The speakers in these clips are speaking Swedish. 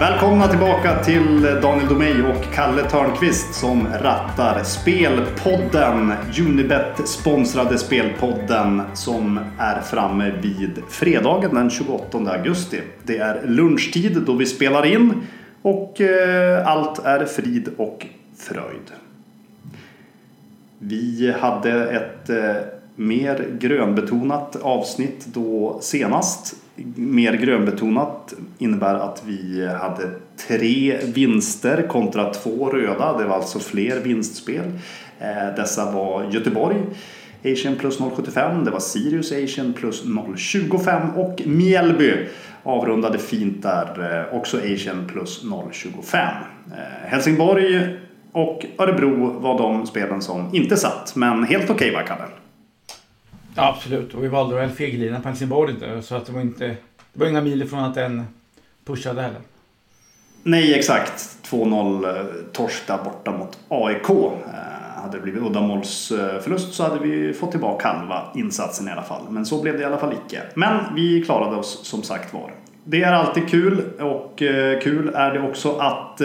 Välkomna tillbaka till Daniel Domeij och Kalle Törnqvist som rattar Spelpodden. Unibet sponsrade Spelpodden som är framme vid fredagen den 28 augusti. Det är lunchtid då vi spelar in och eh, allt är frid och fröjd. Vi hade ett eh, mer grönbetonat avsnitt då senast. Mer grönbetonat innebär att vi hade tre vinster kontra två röda. Det var alltså fler vinstspel. Eh, dessa var Göteborg Asian plus 0,75. Det var Sirius Asian plus 0,25 och Mjällby avrundade fint där eh, också Asian plus 0,25. Eh, Helsingborg och Örebro var de spelen som inte satt. Men helt okej okay, va Kalle? Ja, absolut. Och vi valde väl feglinan på Helsingborg inte. Så att det var inte... Det var inga mil ifrån att den pushade heller. Nej, exakt. 2-0 eh, torsk där borta mot AIK. Eh, hade det blivit uddamålsförlust så hade vi fått tillbaka halva insatsen i alla fall. Men så blev det i alla fall icke. Men vi klarade oss som sagt var. Det är alltid kul och eh, kul är det också att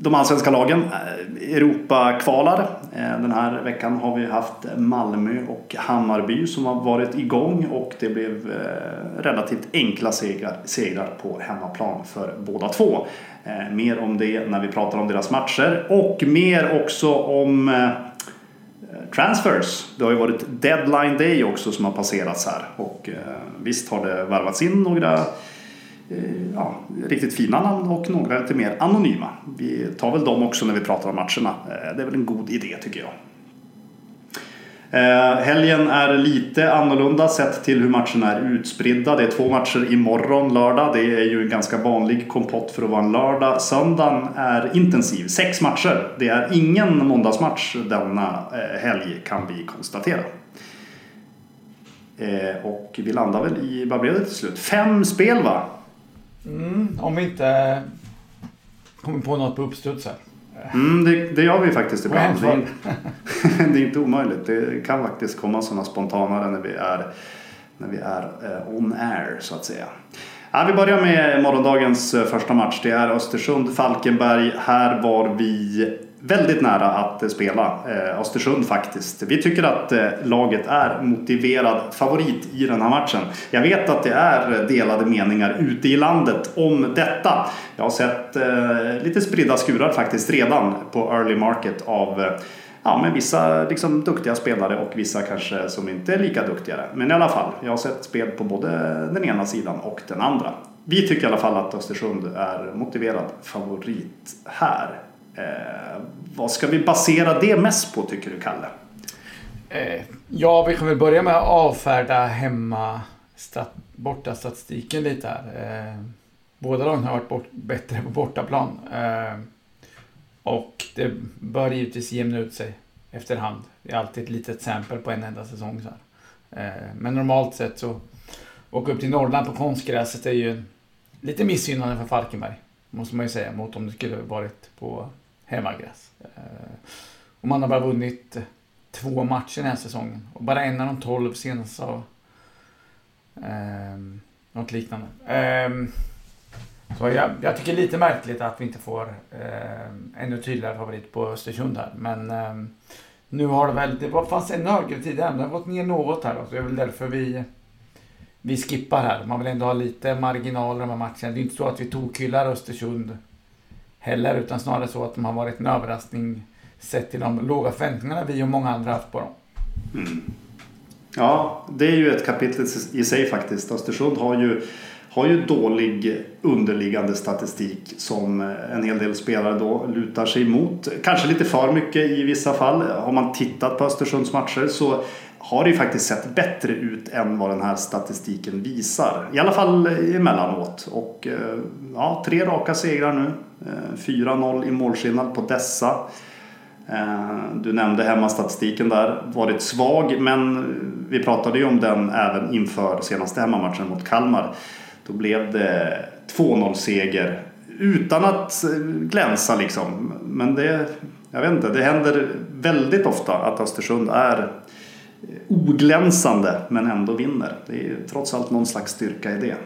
de allsvenska lagen eh, Europa-kvalar. Eh, den här veckan har vi haft Malmö och Hammarby som har varit igång och det blev eh, relativt enkla segrar, segrar på hemmaplan för båda två. Mer om det när vi pratar om deras matcher och mer också om transfers. Det har ju varit deadline day också som har passerats här och visst har det värvats in några Eh, ja, riktigt fina namn och några lite mer anonyma. Vi tar väl dem också när vi pratar om matcherna. Eh, det är väl en god idé tycker jag. Eh, helgen är lite annorlunda sett till hur matcherna är utspridda. Det är två matcher imorgon lördag. Det är ju en ganska vanlig kompott för att vara en lördag. Söndagen är intensiv. Sex matcher. Det är ingen måndagsmatch denna eh, helg kan vi konstatera. Och vi landar väl i, vad blev det till slut? Fem spel va? Mm, om vi inte kommer på något på uppstuds här. Mm, det, det gör vi faktiskt ibland. Det är, det är, inte omöjligt. Det kan faktiskt komma sådana spontanare när vi är, när vi är eh, on air så att säga. Ja, vi börjar med morgondagens eh, första match. Det är Östersund-Falkenberg. Här var vi väldigt nära att eh, spela eh, Östersund faktiskt. Vi tycker att eh, laget är motiverad favorit i den här matchen. Jag vet att det är delade meningar ute i landet om detta. Jag har sett eh, lite spridda skurar faktiskt redan på early market av eh, ja, men vissa liksom duktiga spelare och vissa kanske som inte är lika duktiga. Men i alla fall, jag har sett spel på både den ena sidan och den andra. Vi tycker i alla fall att Östersund är motiverad favorit här. Eh, vad ska vi basera det mest på tycker du Kalle? Eh, ja, vi kan väl börja med att avfärda hemma stat, borta statistiken lite här. Eh, båda lagen har varit bort, bättre på bortaplan. Eh, och det bör givetvis jämna ut sig efterhand. Det är alltid ett litet exempel på en enda säsong. Så eh, men normalt sett så åka upp till Norrland på konstgräset är ju lite missgynnande för Falkenberg. Måste man ju säga mot om det skulle varit på hemmagräs. Eh, och man har bara vunnit eh, två matcher den här säsongen. Och bara en av de tolv senaste av eh, något liknande. Eh, så jag, jag tycker det är lite märkligt att vi inte får eh, ännu tydligare favorit på Östersund här. Men eh, nu har det väl, det var, fanns en högre tidigare, men det har gått ner något här. Då, så det är väl därför vi, vi skippar här. Man vill ändå ha lite marginaler i de här matcherna. Det är inte så att vi tokhyllar Östersund heller, utan snarare så att de har varit en överraskning sett till de låga förväntningarna vi och många andra haft på dem. Mm. Ja, det är ju ett kapitel i sig faktiskt. Östersund har ju, har ju dålig underliggande statistik som eh, en hel del spelare då lutar sig mot. Kanske lite för mycket i vissa fall. Har man tittat på Östersunds matcher så har det ju faktiskt sett bättre ut än vad den här statistiken visar. I alla fall eh, emellanåt. Och eh, ja, tre raka segrar nu. Eh, 4-0 i målskillnad på dessa. Eh, du nämnde hemmastatistiken där, varit svag men vi pratade ju om den även inför senaste hemmamatchen mot Kalmar. Då blev det 2-0 seger utan att eh, glänsa liksom. Men det, jag vet inte, det händer väldigt ofta att Östersund är oglänsande men ändå vinner. Det är trots allt någon slags styrka i det.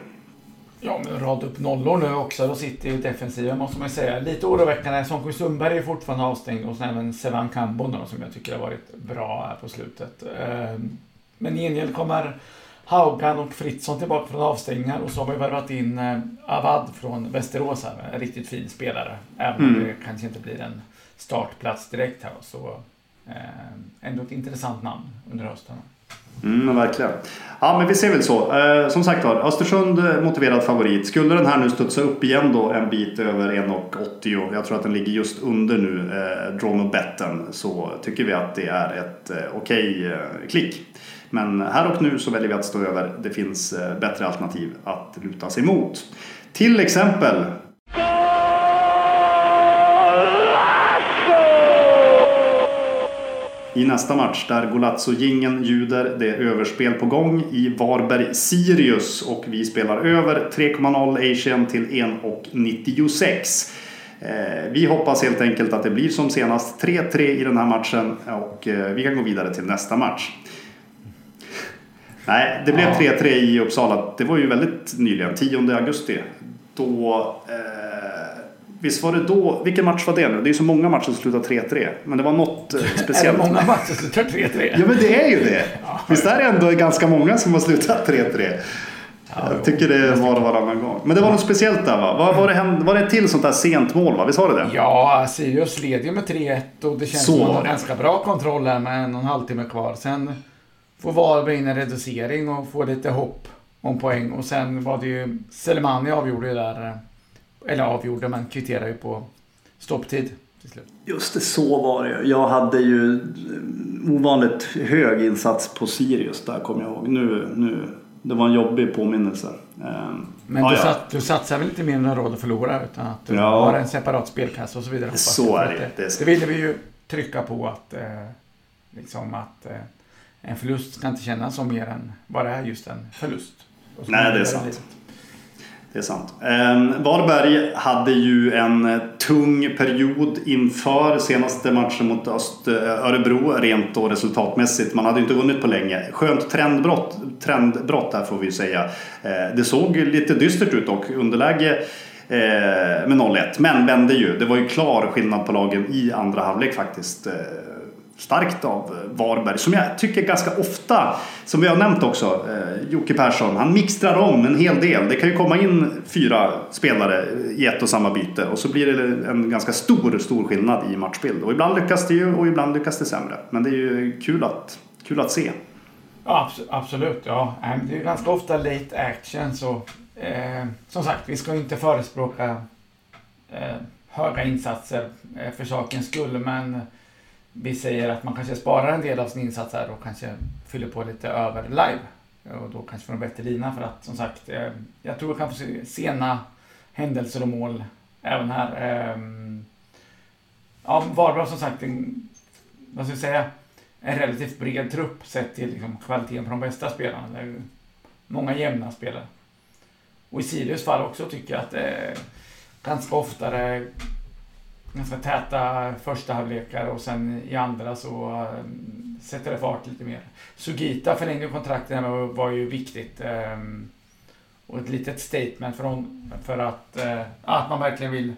Ja, men rad upp nollor nu också. Då sitter ju defensiven måste man ju säga. Lite oroväckande. Sonko Sundberg är fortfarande avstängd och sen även Sevan Kambo som jag tycker har varit bra här på slutet. Ehm, men i gengäld kommer Haugan och Fritzson tillbaka från avstängningar och så har vi värvat in eh, Avad från Västerås här. En riktigt fin spelare. Även om mm. det kanske inte blir en startplats direkt här. Så eh, ändå ett intressant namn under hösten. Mm, verkligen. Ja, men vi ser väl så. Eh, som sagt var, Östersund eh, motiverad favorit. Skulle den här nu studsa upp igen då en bit över 1,80. Jag tror att den ligger just under nu, eh, Drawn betten. Så tycker vi att det är ett eh, okej eh, klick. Men här och nu så väljer vi att stå över. Det finns eh, bättre alternativ att luta sig mot. Till exempel i nästa match där Golazzo-gingen ljuder. Det är överspel på gång i Varberg-Sirius och vi spelar över 3,0 Asian till 1,96. Eh, vi hoppas helt enkelt att det blir som senast 3-3 i den här matchen och eh, vi kan gå vidare till nästa match. Nej, det blev 3-3 i Uppsala. Det var ju väldigt nyligen, 10 augusti. Då eh, Visst var det då, vilken match var det nu? Det är ju så många matcher som slutar 3-3. Men det var något speciellt. är det många matcher som slutar 3-3? Ja men det är ju det. Visst är det ändå ganska många som har slutat 3-3? Ja, jag tycker det var och varannan gång. Men det var något speciellt där va? Var, var, det, var det ett till sånt där sent mål va? Visst var det det? Ja, Sirius leder ju med 3-1 och det känns så. som att de har ganska bra kontroll här med en och en halv timme kvar. Sen får Varberg in en reducering och får lite hopp om poäng. Och sen var det ju Selemani avgjorde ju där eller avgjorde, men kvitterade ju på stopptid. Just det, så var det Jag hade ju ovanligt hög insats på Sirius där kommer jag ihåg. Nu, nu, det var en jobbig påminnelse. Ehm, men du, ja. Satt, du satsar väl inte mer än råd att förlora utan att du ja. har en separat spelkassa och så vidare? Så är det. Det, det ville vi ju trycka på att, eh, liksom att eh, en förlust ska inte kännas som mer än vad det är just en förlust. Nej, det är sant. Livet. Det är sant. Eh, Varberg hade ju en eh, tung period inför senaste matchen mot Öst eh, Örebro rent och resultatmässigt. Man hade ju inte vunnit på länge. Skönt trendbrott, trendbrott där får vi säga. Eh, det såg lite dystert ut dock. Underläge eh, med 0-1. Men vände ju. Det var ju klar skillnad på lagen i andra halvlek faktiskt starkt av eh, Varberg som jag tycker ganska ofta, som vi har nämnt också, eh, Jocke Persson, han mixtrar om en hel del. Det kan ju komma in fyra spelare i ett och samma byte och så blir det en ganska stor, stor skillnad i matchbild. Och ibland lyckas det ju och ibland lyckas det sämre. Men det är ju kul att, kul att se. Ja, absolut, ja. Det är ganska ofta late action så eh, som sagt, vi ska inte förespråka eh, höga insatser eh, för sakens skull men vi säger att man kanske sparar en del av sin insats här och kanske fyller på lite över live. Och då kanske får en bättre lina för att som sagt, eh, jag tror vi kan få se sena händelser och mål även här. Ehm, ja, Varberg som sagt, en, vad ska jag säga, en relativt bred trupp sett till liksom, kvaliteten på de bästa spelarna. Det är många jämna spelare. Och i Sirius fall också tycker jag att det är ganska oftare ganska täta första halvlekar och sen i andra så eh, sätter det fart lite mer. Sugita förlängde kontraktet och var ju viktigt. Ehm, och ett litet statement för, hon, för att, eh, att man verkligen vill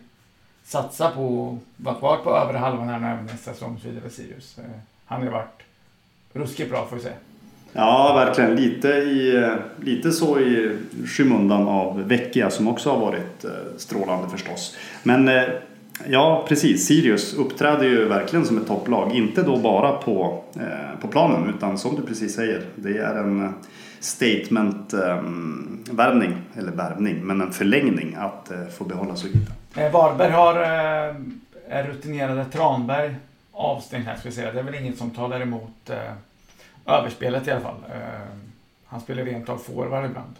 satsa på att vara kvar på övre halvan här när nästa säsong så vidare Sirius. Eh, han har ju varit ruskigt bra får vi säga. Ja, verkligen. Lite, i, lite så i skymundan av Vecchia som också har varit strålande förstås. Men Ja, precis. Sirius uppträder ju verkligen som ett topplag. Inte då bara på, eh, på planen utan som du precis säger. Det är en statement-värvning, eh, eller värvning, men en förlängning att eh, få behålla Sugita. Eh, Varberg har eh, rutinerade Tranberg avstängd här ska vi säga. Det är väl inget som talar emot eh, överspelet i alla fall. Eh, han spelar rent av forward ibland.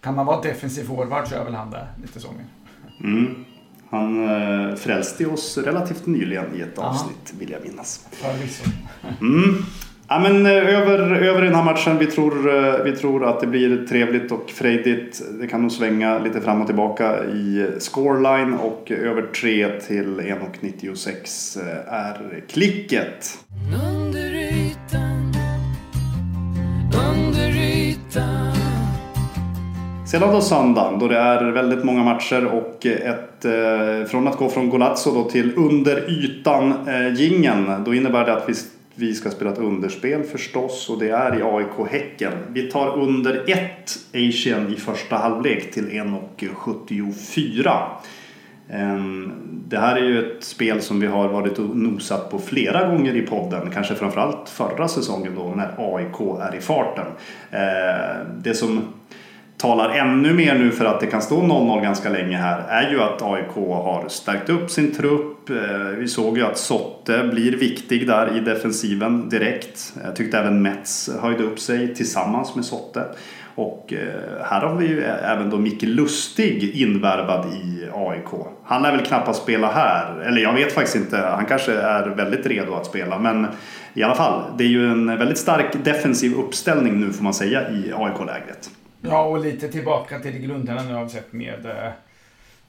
Kan man vara defensiv forward så är väl han det lite så mer. Mm. Han eh, frälste oss relativt nyligen i ett avsnitt vill jag minnas. Mm. Ja, men, eh, över, över den här matchen, vi tror, eh, vi tror att det blir trevligt och frejdigt. Det kan nog svänga lite fram och tillbaka i scoreline och över 3 till 1,96 är klicket. Under av då söndagen då det är väldigt många matcher och ett, eh, från att gå från Golazzo då till under ytan eh, gingen då innebär det att vi, vi ska spela ett underspel förstås och det är i AIK Häcken. Vi tar under 1, Asian i första halvlek till 1,74. Ehm, det här är ju ett spel som vi har varit och nosat på flera gånger i podden. Kanske framförallt förra säsongen då när AIK är i farten. Ehm, det som talar ännu mer nu för att det kan stå 0-0 ganska länge här är ju att AIK har stärkt upp sin trupp. Eh, vi såg ju att Sotte blir viktig där i defensiven direkt. Jag tyckte även Mets höjde upp sig tillsammans med Sotte. Och eh, här har vi ju även då Micke Lustig invärvad i AIK. Han lär väl knappast spela här, eller jag vet faktiskt inte. Han kanske är väldigt redo att spela. Men i alla fall, det är ju en väldigt stark defensiv uppställning nu får man säga i AIK-lägret. Ja, och lite tillbaka till grunderna nu har vi sett med eh,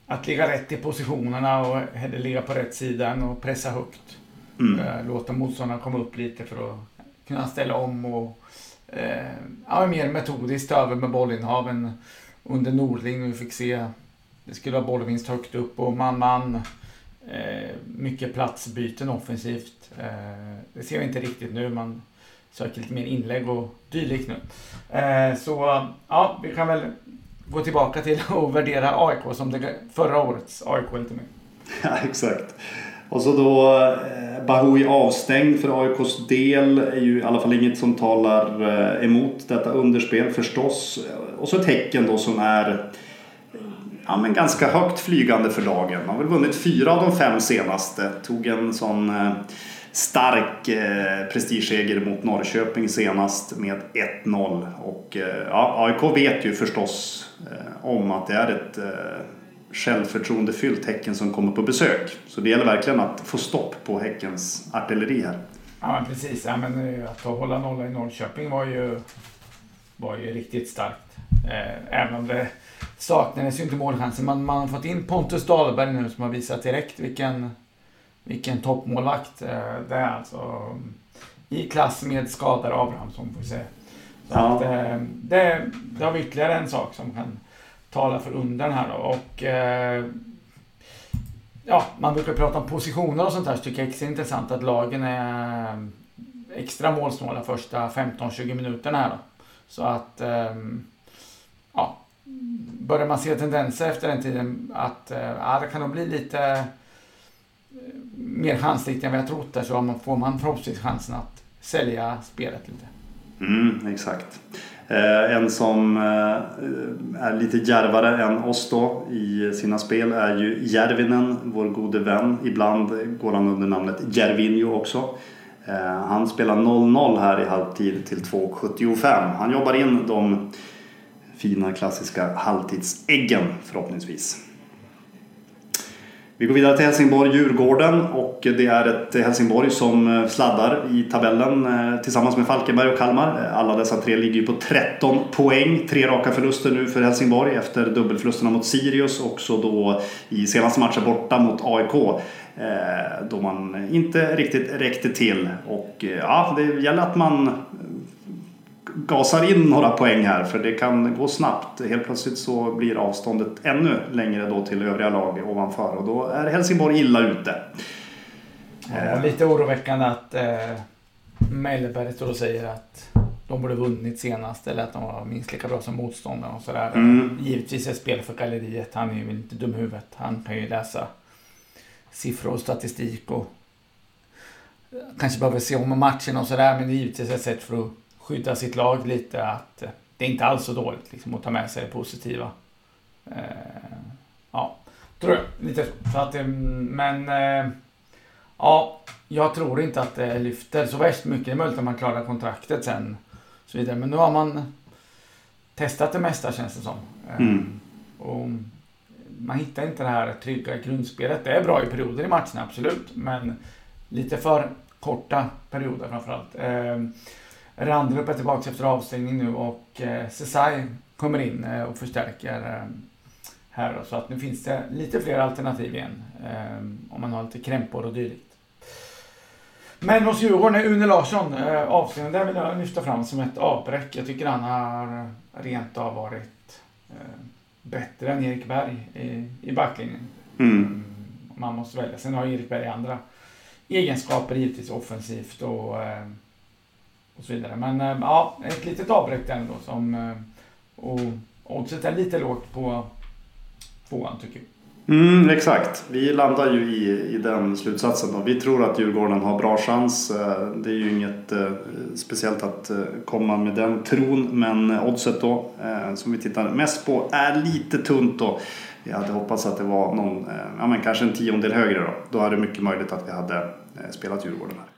att ligga rätt i positionerna och ligga på rätt sida och pressa högt. Mm. Eh, låta motståndarna komma upp lite för att kunna ställa om och eh, ja, mer metodiskt över med bollinnehaven under Nordling. Vi fick se det skulle vara bollvinst högt upp och man-man. Eh, mycket platsbyten offensivt. Eh, det ser vi inte riktigt nu. Man söker lite mer inlägg och dylikt nu. Eh, så ja, vi kan väl gå tillbaka till att värdera AIK som det förra årets AIK lite mer. Ja, exakt. Och så då eh, Bahoui avstängd för AIKs del är ju i alla fall inget som talar eh, emot detta underspel förstås. Och så ett då som är ja, men ganska högt flygande för dagen. Har väl vunnit fyra av de fem senaste. Tog en sån eh, stark eh, prestigeseger mot Norrköping senast med 1-0. Och eh, ja, AIK vet ju förstås eh, om att det är ett eh, självförtroendefyllt Häcken som kommer på besök. Så det gäller verkligen att få stopp på Häckens artilleri här. Ja, precis. Ja, men eh, att hålla nolla i Norrköping var ju, var ju riktigt starkt. Eh, även om det saknades ju inte målchanser. Man, man har fått in Pontus Dahlberg nu som har visat direkt vilken, vilken toppmålvakt eh, det är. Alltså, I klass med skadade Abrahamsson får vi säga. Så ja. att, det, det har vi ytterligare en sak som kan talar för undern här då. Och, eh, ja, man brukar prata om positioner och sånt där så tycker jag det är intressant att lagen är extra målsnåla första 15-20 minuterna här då. Så att, eh, ja, börjar man se tendenser efter den tiden att eh, ja, det kan nog bli lite eh, mer chansrikt än vad jag trott där så får man förhoppningsvis chansen att sälja spelet lite. Mm, exakt. Eh, en som eh, är lite djärvare än oss då i sina spel är ju Järvinen, vår gode vän. Ibland går han under namnet Järvinjo också. Eh, han spelar 0-0 här i halvtid till 2.75. Han jobbar in de fina klassiska halvtidsäggen förhoppningsvis. Vi går vidare till Helsingborg-Djurgården och det är ett Helsingborg som eh, sladdar i tabellen eh, tillsammans med Falkenberg och Kalmar. Eh, alla dessa tre ligger ju på 13 poäng. Tre raka förluster nu för Helsingborg efter dubbelförlusterna mot Sirius och så då i senaste matchen borta mot AIK. Då man inte riktigt räckte till och ja, det gäller att man gasar in några poäng här för det kan gå snabbt. Helt plötsligt så blir avståndet ännu längre då till övriga lag ovanför och då är Helsingborg illa ute. Ja, lite oroväckande att eh, Mellberg står och säger att de borde vunnit senast eller att de var minst lika bra som motståndaren och sådär. Mm. Givetvis ett spel för galleriet. Han är ju inte dum huvudet. Han kan ju läsa siffror och statistik och kanske behöver se om matchen och sådär. Men det är givetvis ett sätt för att skydda sitt lag lite att det är inte alls så dåligt liksom, att ta med sig det positiva. Eh, ja, tror jag. Lite så att, men eh, ja, jag tror inte att det lyfter så värst mycket. Det är möjligt att man klarar kontraktet sen. Så vidare. Men nu har man testat det mesta känns det som. Eh, mm. Och man hittar inte det här trygga grundspelet. Det är bra i perioder i matcherna, absolut. Men lite för korta perioder framförallt. Eh, Randrup är tillbaka efter avstängning nu och eh, Cesai kommer in eh, och förstärker eh, här då, Så att nu finns det lite fler alternativ igen. Eh, om man har lite krämpor och dylikt. Men hos Djurgården är Une Larsson avstängning. Där vill jag lyfta fram som ett avbräck. Jag tycker han har rent av varit eh, bättre än Erik Berg i, i backlinjen. Mm. Man måste välja. Sen har Erik Berg andra egenskaper givetvis offensivt och, eh, och så vidare. Men eh, ja, ett litet avbräck ändå som eh, och oddset är lite lågt på tvåan tycker jag. Mm, exakt. Vi landar ju i, i den slutsatsen. Då. Vi tror att Djurgården har bra chans. Eh, det är ju inget eh, speciellt att komma med den tron. Men oddset då, eh, som vi tittar mest på, är lite tunt då. Vi hade hoppats att det var någon, eh, ja men kanske en tiondel högre då. Då är det mycket möjligt att vi hade spelat Djurgården här.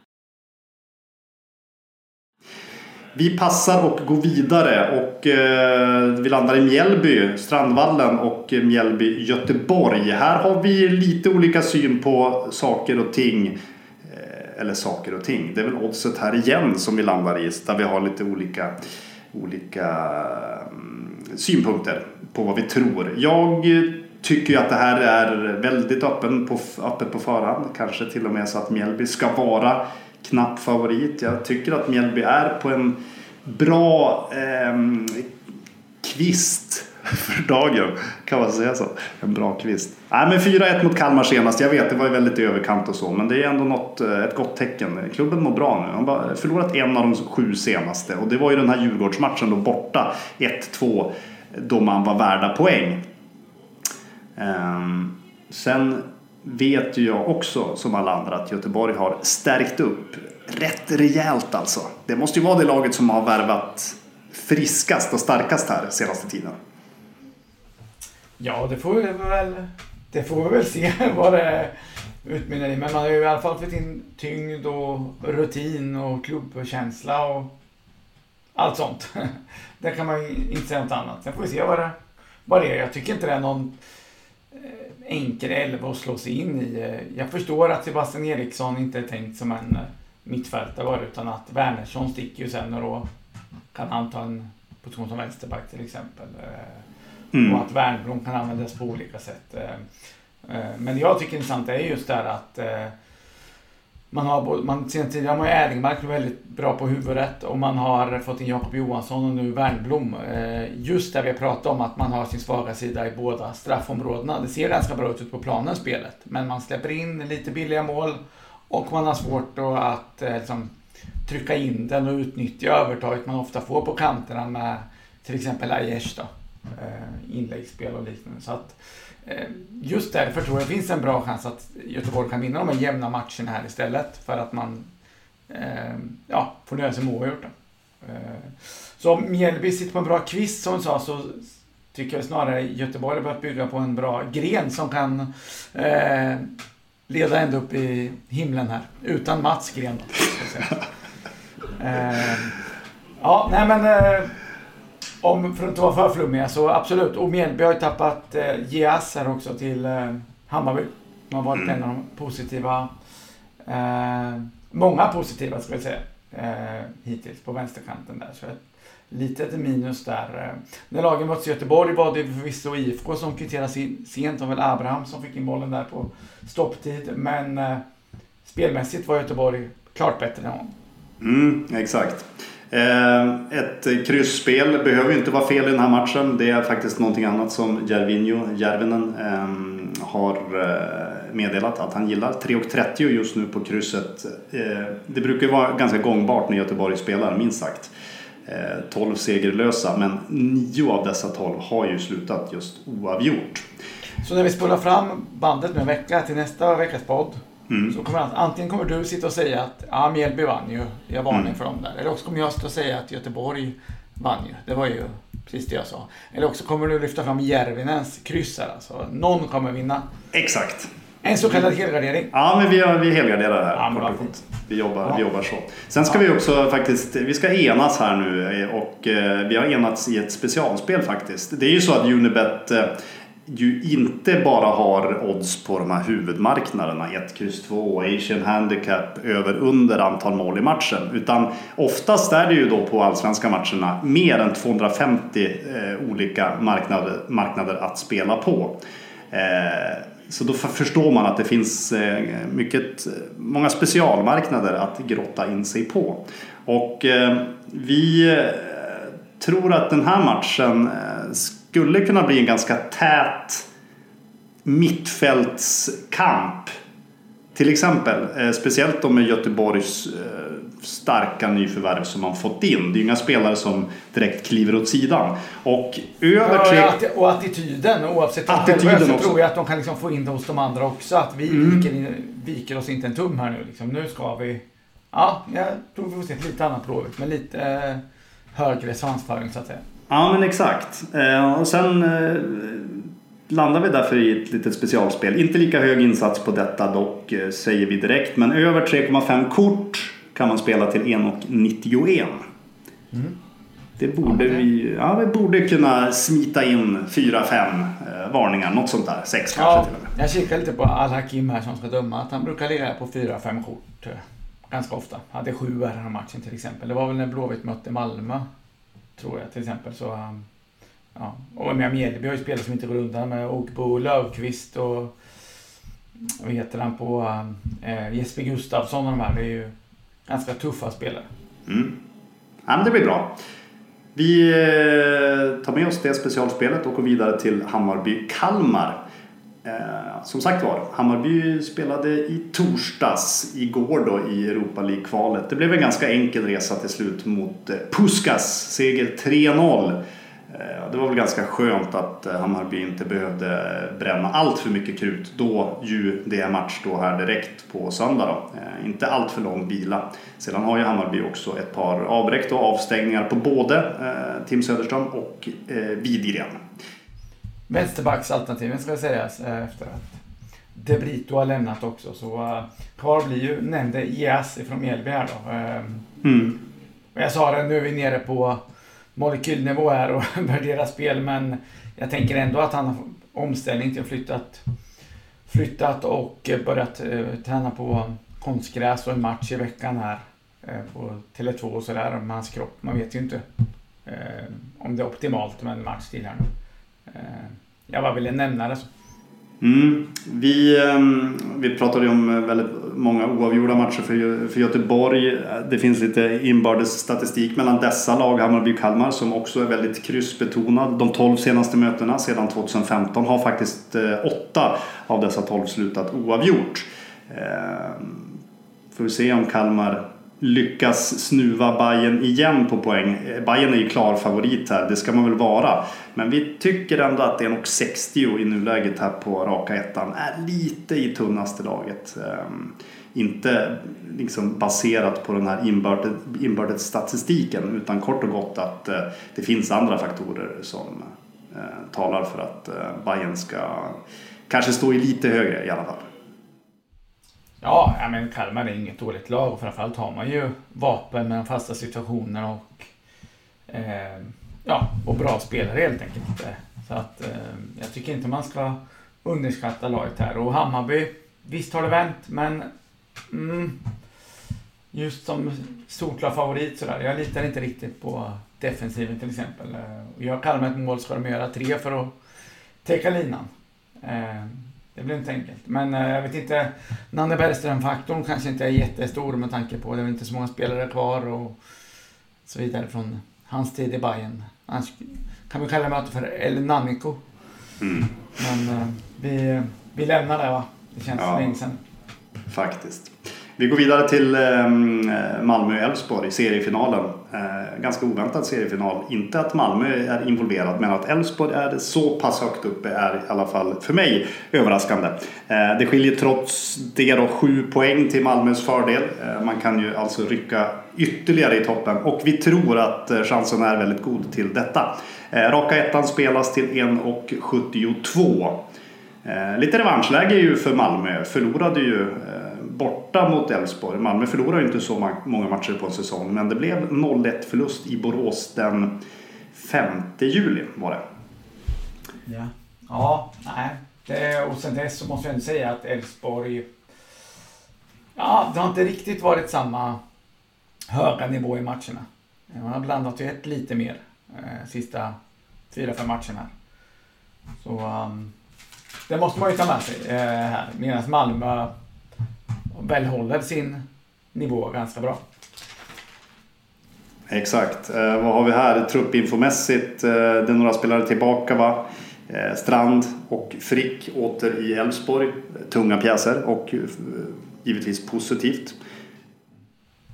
Vi passar och går vidare och eh, vi landar i Mjällby, Strandvallen och Mjällby, Göteborg. Här har vi lite olika syn på saker och ting. Eh, eller saker och ting. Det är väl oddset här igen som vi landar i. Där vi har lite olika, olika mm, synpunkter på vad vi tror. Jag tycker ju att det här är väldigt öppen på, öppet på förhand. Kanske till och med så att Mjällby ska vara knapp favorit. Jag tycker att Mjällby är på en bra eh, kvist för dagen. Kan man säga så? En bra kvist. Nej men 4-1 mot Kalmar senast. Jag vet det var ju väldigt i överkant och så. Men det är ändå något, eh, ett gott tecken. Klubben mår bra nu. De har förlorat en av de sju senaste. Och det var ju den här Djurgårdsmatchen då borta. 1-2. Då man var värda poäng. Um, sen vet ju jag också som alla andra att Göteborg har stärkt upp rätt rejält alltså. Det måste ju vara det laget som har värvat friskast och starkast här senaste tiden. Ja, det får vi väl, det får vi väl se vad det utmynnar i. Men man har ju i alla fall fått in tyngd och rutin och klubbkänsla och allt sånt. Där kan man ju inte säga något annat. Sen får vi se vad det, vad det är. Jag tycker inte det är någon enkel elva att slå sig in i. Jag förstår att Sebastian Eriksson inte är tänkt som en mittfältare utan att Wernersson sticker ju sen och då kan han ta en position som vänsterback till exempel. Mm. Och att Wernbloom kan användas på olika sätt. Men det jag tycker är intressant är just det här att man har, man, sen tidigare har man ju Erlingmark väldigt bra på huvudet och man har fått in Jakob Johansson och nu Wernbloom. Eh, just där vi pratade om att man har sin svaga sida i båda straffområdena. Det ser ganska bra ut på planen spelet, men man släpper in lite billiga mål och man har svårt då att eh, liksom, trycka in den och utnyttja övertaget man ofta får på kanterna med till exempel Aiesh då. Eh, inläggsspel och liknande. Så att, eh, Eh, just därför tror jag det finns en bra chans att Göteborg kan vinna de här jämna matcherna här istället. För att man eh, ja, får nöja sig med oavgjort. Eh, så om Mjällby sitter på en bra kvist som du sa så tycker jag snarare Göteborg har börjat bygga på en bra gren som kan eh, leda ända upp i himlen här. Utan Mats Gren. eh, ja, nej men eh, om, för att inte vara för flummiga så absolut. Och Mjällby har ju tappat eh, Gias här också till eh, Hammarby. De har varit mm. en av de positiva, eh, många positiva ska vi säga, eh, hittills på vänsterkanten där. Så litet minus där. När lagen möttes i Göteborg var det förvisso IFK som kvitterade sent. och väl Abraham som fick in bollen där på stopptid. Men eh, spelmässigt var Göteborg klart bättre än honom. Mm, exakt. Eh, ett kryssspel behöver inte vara fel i den här matchen. Det är faktiskt någonting annat som Järvinho, Järvinen, ehm, har eh, meddelat att han gillar. 3.30 just nu på krysset. Eh, det brukar vara ganska gångbart när Göteborg spelar, minst sagt. 12 segerlösa men 9 av dessa 12 har ju slutat just oavgjort. Så när vi spolar fram bandet med en vecka till nästa veckas podd mm. så kommer antingen kommer du sitta och säga att ja, Mjällby vann ju, jag varning mm. för dem där. Eller också kommer jag sitta och säga att Göteborg vann ju. Det var ju precis det jag sa. Eller också kommer du lyfta fram Järvinens kryss här alltså. Någon kommer vinna. Exakt. En så kallad helgardering. Ja, men vi, vi helgarderar här. Ja, vi, jobbar, ja. vi jobbar så. Sen ska ja. vi också faktiskt, vi ska enas här nu och eh, vi har enats i ett specialspel faktiskt. Det är ju så att Unibet eh, ju inte bara har odds på de här huvudmarknaderna 1, X, 2, Asian Handicap över under antal mål i matchen. Utan oftast är det ju då på allsvenska matcherna mer än 250 eh, olika marknader, marknader att spela på. Eh, så då förstår man att det finns eh, mycket, eh, många specialmarknader att grotta in sig på. Och eh, vi eh, tror att den här matchen eh, skulle kunna bli en ganska tät mittfältskamp. Till exempel, eh, speciellt då med Göteborgs eh, starka nyförvärv som man fått in. Det är ju inga spelare som direkt kliver åt sidan. Och över tre... Ja, och attityden, oavsett attityden så också. tror jag att de kan liksom få in det hos de andra också. Att vi Mm. viker, viker oss inte en tum här nu. Liksom. Nu ska vi... Ja, jag tror vi får se ett lite annat Blåvitt med lite eh, högre svansföring så att säga. Ja men exakt. Eh, och sen eh, landar vi därför i ett litet specialspel. Inte lika hög insats på detta dock eh, säger vi direkt. Men över 3,5 kort kan man spela till 1,91. Mm. Det borde Ja, det- vi, ja, vi borde kunna smita in 4-5 eh, varningar. Något sånt där. 6 kanske Ja, till och med. jag kikar lite på Al-Hakim här som ska döma. Att han brukar ligga på 4-5 kort ganska ofta. Hade sju här i den här matchen till exempel. Det var väl när Blåvitt mötte Malmö. Tror jag till exempel. Så, um, ja. Och med Mjällby har ju spelare som inte går undan med Ogbo Löfqvist och vad heter han på um, eh, Jesper Gustafsson och de här. Det är ju ganska tuffa spelare. Mm. Ja, men det blir bra. Vi eh, tar med oss det specialspelet och går vidare till Hammarby-Kalmar. Eh, som sagt var, Hammarby spelade i torsdags igår då i Europa League-kvalet. Det blev en ganska enkel resa till slut mot eh, Puskas, seger 3-0. Eh, det var väl ganska skönt att eh, Hammarby inte behövde eh, bränna allt för mycket krut då ju det är match då här direkt på söndag då. Eh, inte allt för lång vila. Sedan har ju Hammarby också ett par avbräck och avstängningar på både eh, Tim Söderström och eh, Widgren. Vänsterbacksalternativen ska sägas eh, efter att De Brito har lämnat också. Så eh, kvar blir ju nämnde Ias från Mjällby här då. Eh, Mm. Jag sa det, nu är vi nere på molekylnivå här och värderar spel men jag tänker ändå att han har omställning till flyttat, flyttat och börjat eh, träna på konstgräs och en match i veckan här eh, på Tele2 och sådär med hans kropp. Man vet ju inte eh, om det är optimalt med en match till här nu. Eh, jag bara ville nämna det. Mm. Vi, ehm, vi pratade ju om eh, väldigt många oavgjorda matcher för, för Göteborg. Eh, det finns lite inbördes statistik mellan dessa lag, Hammarby och Kalmar, som också är väldigt kryssbetonad. De 12 senaste mötena sedan 2015 har faktiskt eh, åtta av dessa 12 slutat oavgjort. Ehm, får vi se om Kalmar lyckas snuva Bayern igen på poäng. Eh, Bayern är ju klar favorit här, det ska man väl vara. Men vi tycker ändå att 1,60 i nuläget här på raka ettan är lite i tunnaste laget. Ehm, inte liksom baserat på den här inbördes, inbördes statistiken utan kort och gott att eh, det finns andra faktorer som eh, talar för att Bayern ska kanske stå i lite högre i alla fall. Ja, men Kalmar är inget dåligt lag och framförallt har man ju vapen med de fasta situationerna och eh, ja, och bra spelare helt enkelt. Så att eh, jag tycker inte man ska underskatta laget här. Och Hammarby, visst har det vänt, men mm, just som solklar favorit sådär. Jag litar inte riktigt på defensiven till exempel. Och gör Kalmar ett mål ska de göra tre för att täcka linan. Eh, det blir inte enkelt. Men eh, jag vet inte, Nanne Bergström-faktorn kanske inte är jättestor med tanke på att det är inte så många spelare kvar och så vidare från hans tid i Bayern. Annars kan vi kalla mötet för El Nanico. Mm. Men eh, vi, vi lämnar det va? Det känns Ja. länge sedan. Faktiskt. Vi går vidare till ehm, eh, Malmö-Elfsborg i seriefinalen. Eh, ganska oväntad seriefinal. Inte att Malmö är involverad men att Elfsborg är så pass högt uppe är i alla fall för mig överraskande. Eh, det skiljer trots det då sju poäng till Malmös fördel. Man kan ju alltså rycka ytterligare i toppen och vi tror att chansen är väldigt god till detta. Raka ettan spelas till 1,72. Lite revanschläge ju för Malmö. Förlorade ju borta mot Elfsborg. Malmö förlorade ju inte så många matcher på en säsong. Men det blev 0-1 förlust i Borås den 5 juli var det. Ja, ja nej. Det, och sen dess så måste jag ändå säga att Elfsborg... Ja, det har inte riktigt varit samma höga nivå i matcherna. Man har blandat ju ett lite mer eh, sista fyra, fem matcherna. Så um, det måste man ju ta med sig eh, här. Medan Malmö väl håller sin nivå ganska bra. Exakt. Eh, vad har vi här truppinfomässigt? Eh, det är några spelare tillbaka va? Eh, Strand och Frick åter i Elfsborg. Tunga pjäser och eh, givetvis positivt.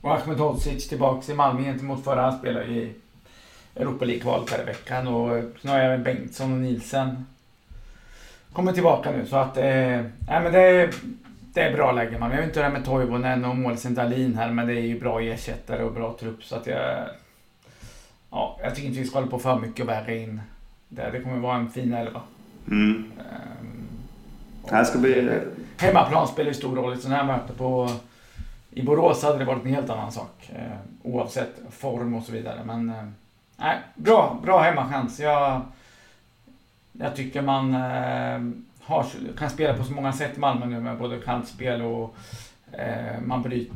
Och Ahmed Hodzic tillbaka i Malmö gentemot förra. Han spelar i Europa League-kvalet här i veckan. Och sen har även Bengtsson och Nielsen kommer tillbaka nu. Så att, eh, nej, men det, är, det är bra läge. Man. Jag vet inte det är med Toivonen och Målsen Dahlin här, men det är ju bra ersättare och bra trupp. Så att jag, ja, jag tycker inte vi ska hålla på för mycket och väga in det. Det kommer vara en fin elva. Mm. Um, det här ska bli... Hemmaplan spelar ju stor roll i sådana här möten. På, I Borås hade det varit en helt annan sak. Eh, oavsett form och så vidare. Men eh, nej, bra, bra hemmachans. Jag, jag tycker man eh, har, kan spela på så många sätt i Malmö nu med både kantspel och eh, man bryt,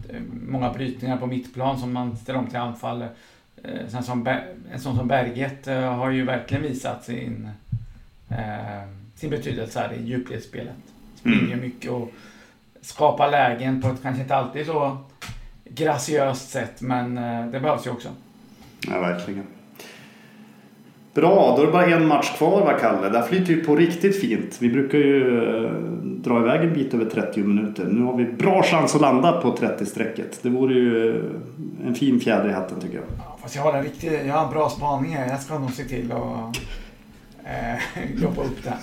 många brytningar på mittplan som man ställer om till anfall. Eh, sen som, en sån som Berget eh, har ju verkligen visat sin, eh, sin betydelse här i djupledsspelet. Springer mm. mycket och skapar lägen på ett kanske inte alltid så graciöst sätt men eh, det behövs ju också. Ja, verkligen. Bra, då är det bara en match kvar va Kalle? Där flyter ju på riktigt fint. Vi brukar ju eh, dra iväg en bit över 30 minuter. Nu har vi bra chans att landa på 30-strecket. Det vore ju eh, en fin fjäder i hatten tycker jag. Ja, fast jag har en, riktig, jag har en bra spaning här. Jag ska nog se till att eh, upp det.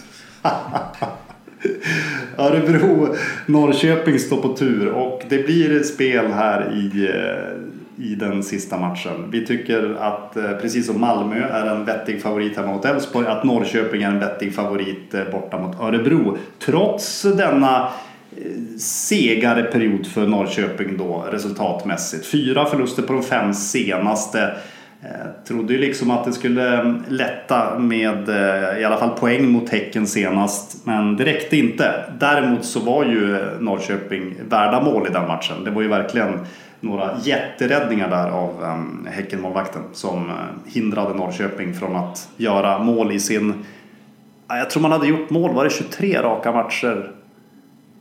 Örebro, Norrköping står på tur och det blir spel här i eh, i den sista matchen. Vi tycker att eh, precis som Malmö är en vettig favorit hemma mot Elfsborg, att Norrköping är en vettig favorit eh, borta mot Örebro. Trots denna eh, segare period för Norrköping då resultatmässigt. Fyra förluster på de fem senaste. Trodde ju liksom att det skulle mm, lätta med i alla fall poäng mot Häcken senast, men det räckte inte. Däremot så var ju Norrköping värda mål i den matchen. Det var ju verkligen några jätteräddningar där av um, Häckenmålvakten som eh, hindrade Norrköping från att göra mål i sin... Jag tror man hade gjort mål, var det 23 raka matcher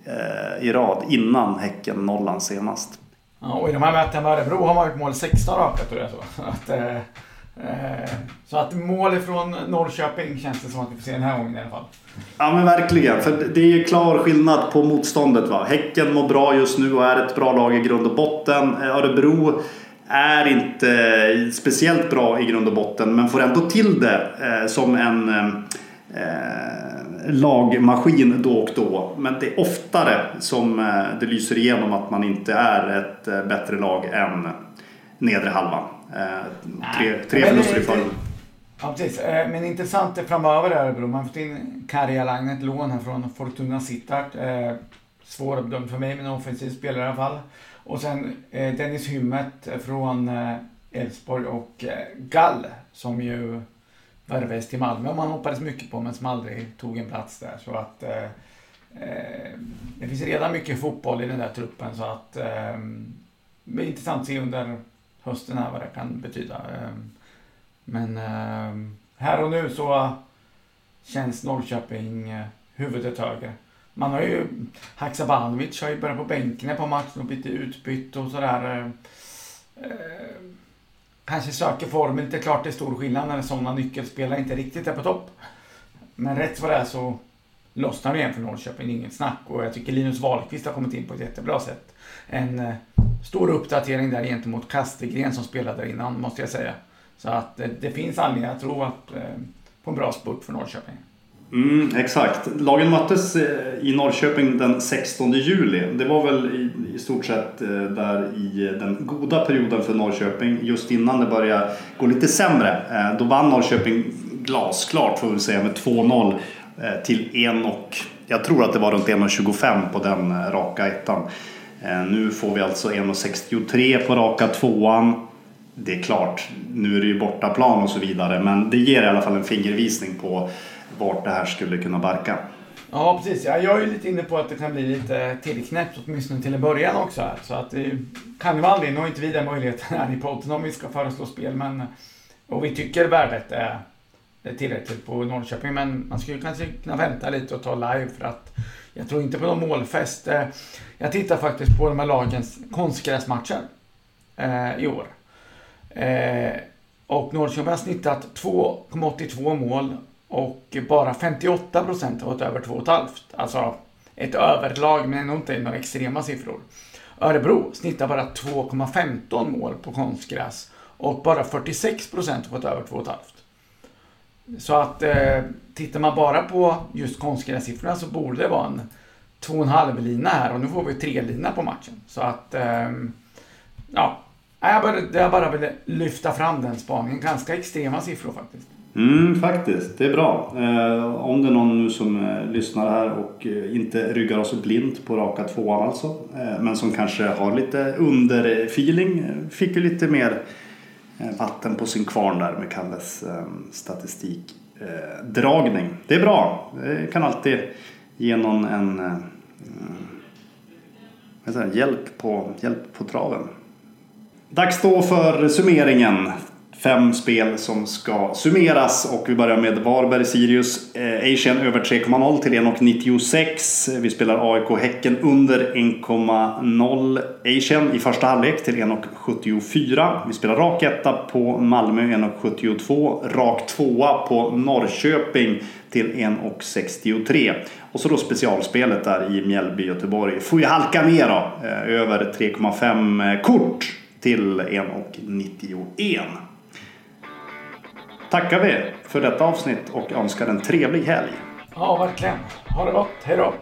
eh, i rad innan Häcken-nollan senast. Ja, och i de här mötena med Örebro har man gjort mål 16 raka tror jag. Så att, eh, Eh, så att mål ifrån Norrköping känns det som att vi får se den här gången i alla fall. Ja men verkligen, för det är ju klar skillnad på motståndet. Va? Häcken mår bra just nu och är ett bra lag i grund och botten. Eh, Örebro är inte speciellt bra i grund och botten men får ändå till det eh, som en eh, lagmaskin då och då. Men det är oftare som det lyser igenom att man inte är ett bättre lag än nedre halvan. Eh, tre tre förluster i följd. Ja, precis. Eh, men intressant framöver är Örebro. Man har fått in Karjalang, ett lån här från Fortuna Sittard. Eh, svårbedömd för mig, men en offensiv spelare i alla fall. Och sen Dennis Hymmet från Elfsborg och Gall som ju värvades till Malmö man hoppades mycket på men som aldrig tog en plats där. Så att eh, det finns redan mycket fotboll i den där truppen så att eh, det är intressant att se under hösten här vad det kan betyda. Ehm, men ehm, här och nu så känns Norrköping eh, huvudet högre. Man har ju, Haksabanovic har ju börjat på bänken på matchen och blivit utbytt och sådär. Ehm, kanske söker formen. Inte klart det är stor skillnad när sådana nyckelspelare inte riktigt är på topp. Men rätt vad det är så lossnar det igen för Norrköping, inget snack. Och jag tycker Linus Wahlqvist har kommit in på ett jättebra sätt. En eh, stor uppdatering där gentemot Kastegren som spelade där innan, måste jag säga. Så att eh, det, finns anledning att tro att, eh, på en bra spurt för Norrköping. Mm, exakt. Lagen möttes eh, i Norrköping den 16 juli. Det var väl i, i stort sett där i den goda perioden för Norrköping. Just innan det började gå lite sämre. Då vann Norrköping glasklart får vi säga med 2-0 till 1 och jag tror att det var runt 1,25 på den raka ettan. Eh, nu får vi alltså 1,63 på raka tvåan det är klart, nu är det ju bortaplan och så vidare, men det ger i alla fall en fingervisning på vart det här skulle kunna barka. Ja, precis. Jag är ju lite inne på att det kan bli lite tillknäppt, åtminstone till en början också. Här. Så att det kan ju vara aldrig, nu har inte vi den möjligheten här i podden om vi ska föreslå spel, men och vi tycker värdet är tillräckligt på Norrköping, men man skulle kanske kunna vänta lite och ta live för att jag tror inte på någon målfest. Jag tittar faktiskt på de här lagens konstgräsmatcher eh, i år. Eh, och Norrköping har snittat 2,82 mål och bara 58 procent har gått över 2,5. Alltså ett överlag men ändå inte några extrema siffror. Örebro snittar bara 2,15 mål på konstgräs och bara 46 procent har gått över 2,5. Så att eh, tittar man bara på just konstgrässiffrorna så borde det vara en 2,5 lina här och nu får vi tre lina på matchen. Så att eh, ja, jag bara, jag bara ville lyfta fram den spaningen. Ganska extrema siffror faktiskt. Mm, faktiskt, det är bra. Eh, om det är någon nu som eh, lyssnar här och eh, inte ryggar oss blint på raka tvåan alltså. Eh, men som kanske har lite underfeeling. Eh, fick ju lite mer Eh, vatten på sin kvarn där med Kalles ehm, statistikdragning. det är bra. Det kan alltid ge någon en eh, eh, säger, hjälp, på, hjälp på traven. Dags då för summeringen. Fem spel som ska summeras och vi börjar med Varberg-Sirius. Eh, Asian över 3,0 till 1,96. Vi spelar AIK-Häcken under 1,0 Asian i första halvlek till 1,74. Vi spelar rak etta på Malmö 1,72. Rak tvåa på Norrköping till 1,63. Och så då specialspelet där i Mjällby-Göteborg. Får ju halka ner då. Eh, över 3,5 eh, kort till 1,91. Tackar vi för detta avsnitt och önskar en trevlig helg. Ja, verkligen. Ha det gott. Hej då.